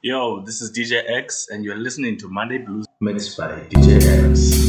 Yo, this is DJ Axe, and you're listening to Monday Blues mixed by DJ X.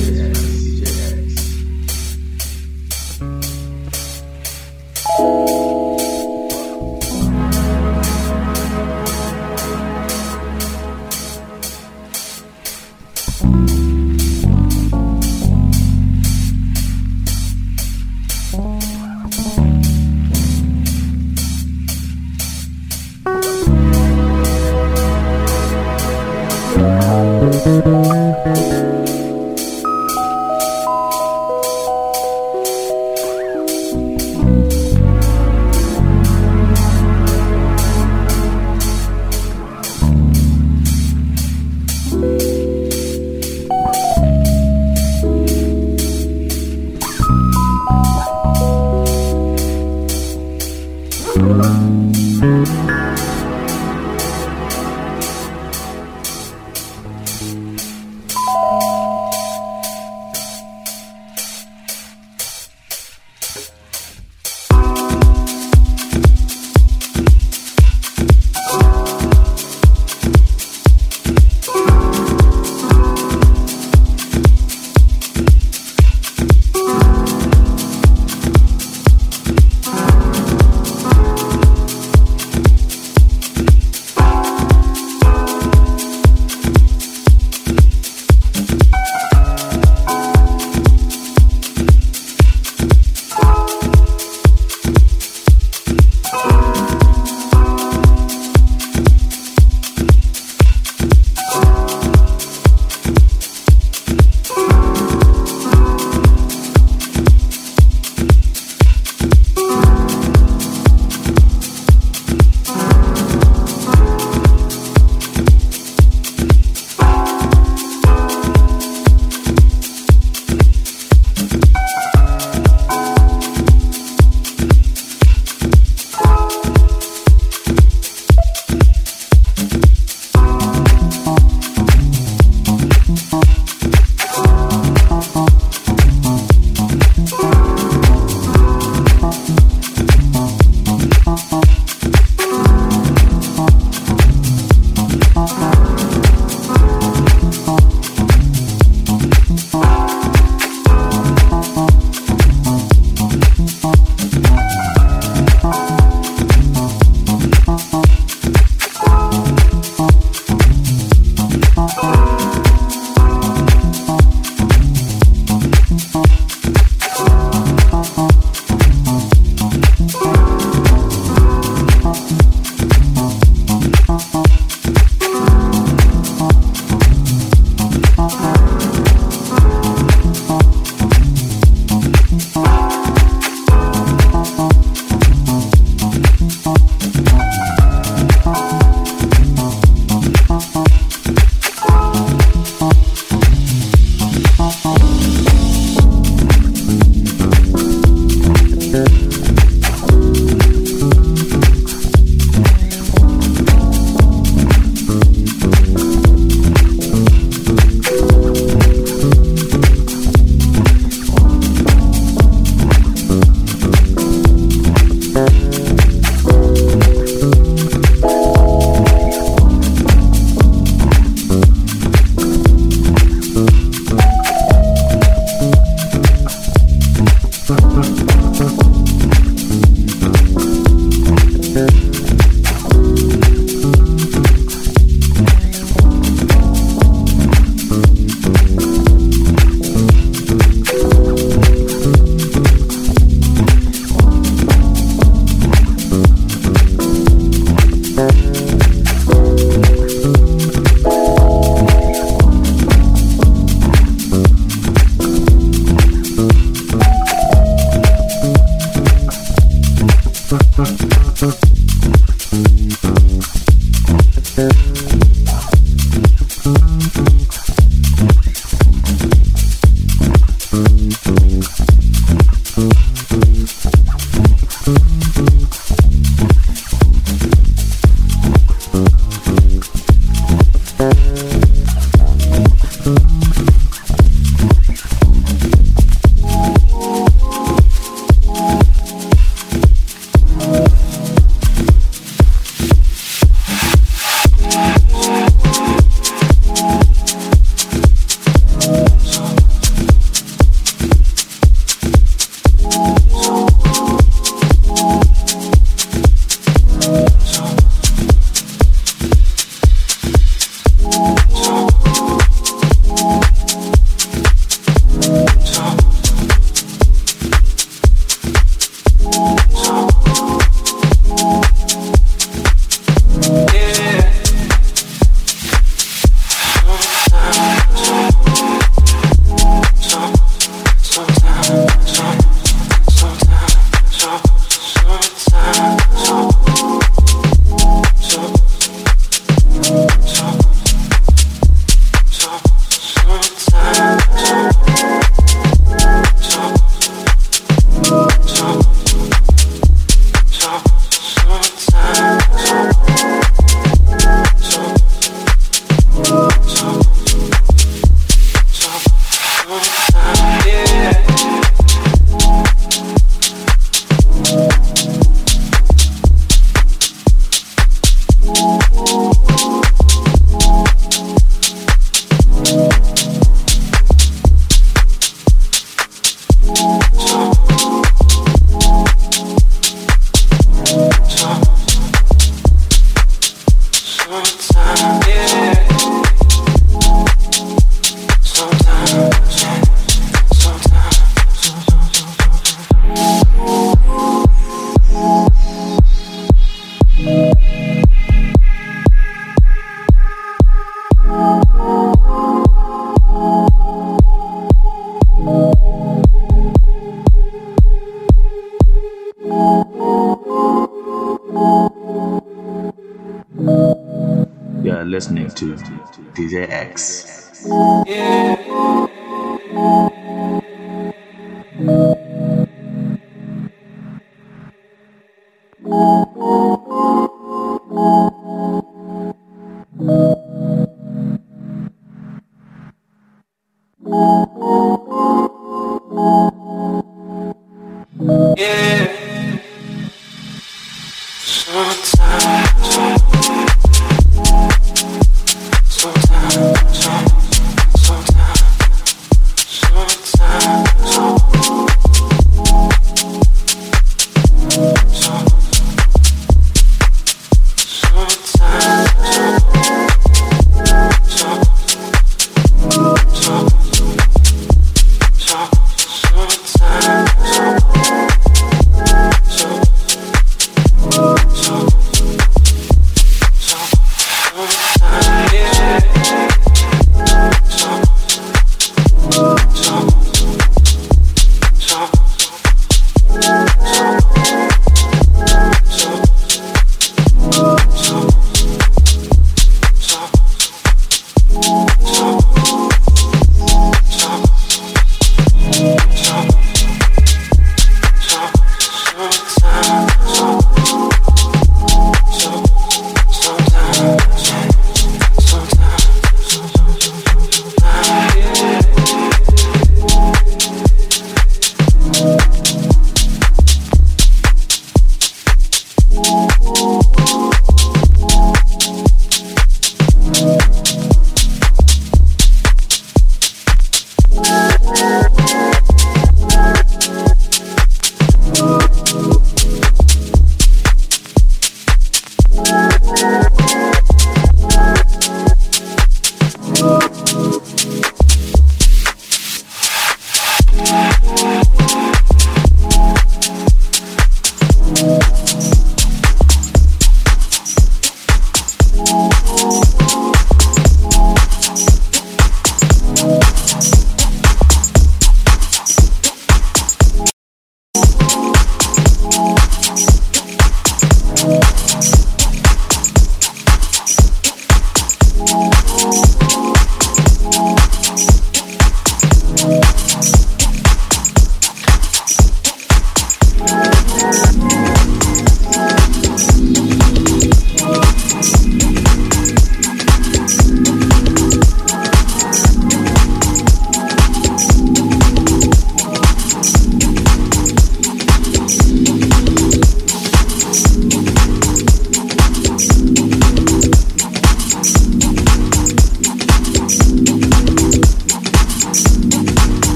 has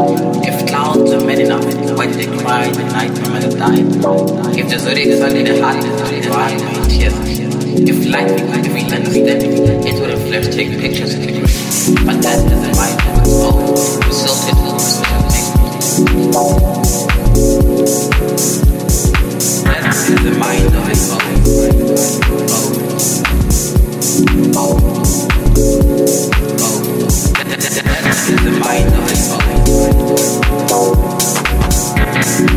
If clouds are many enough, did they cry the night my mother died? If the zodiac is only the heart, why my tears? If life could really understand, it would flashed take pictures in the grave. But that doesn't mind own, resulted in the mind of. Oh. Oh. Oh. That is the mind of its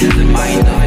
in the mind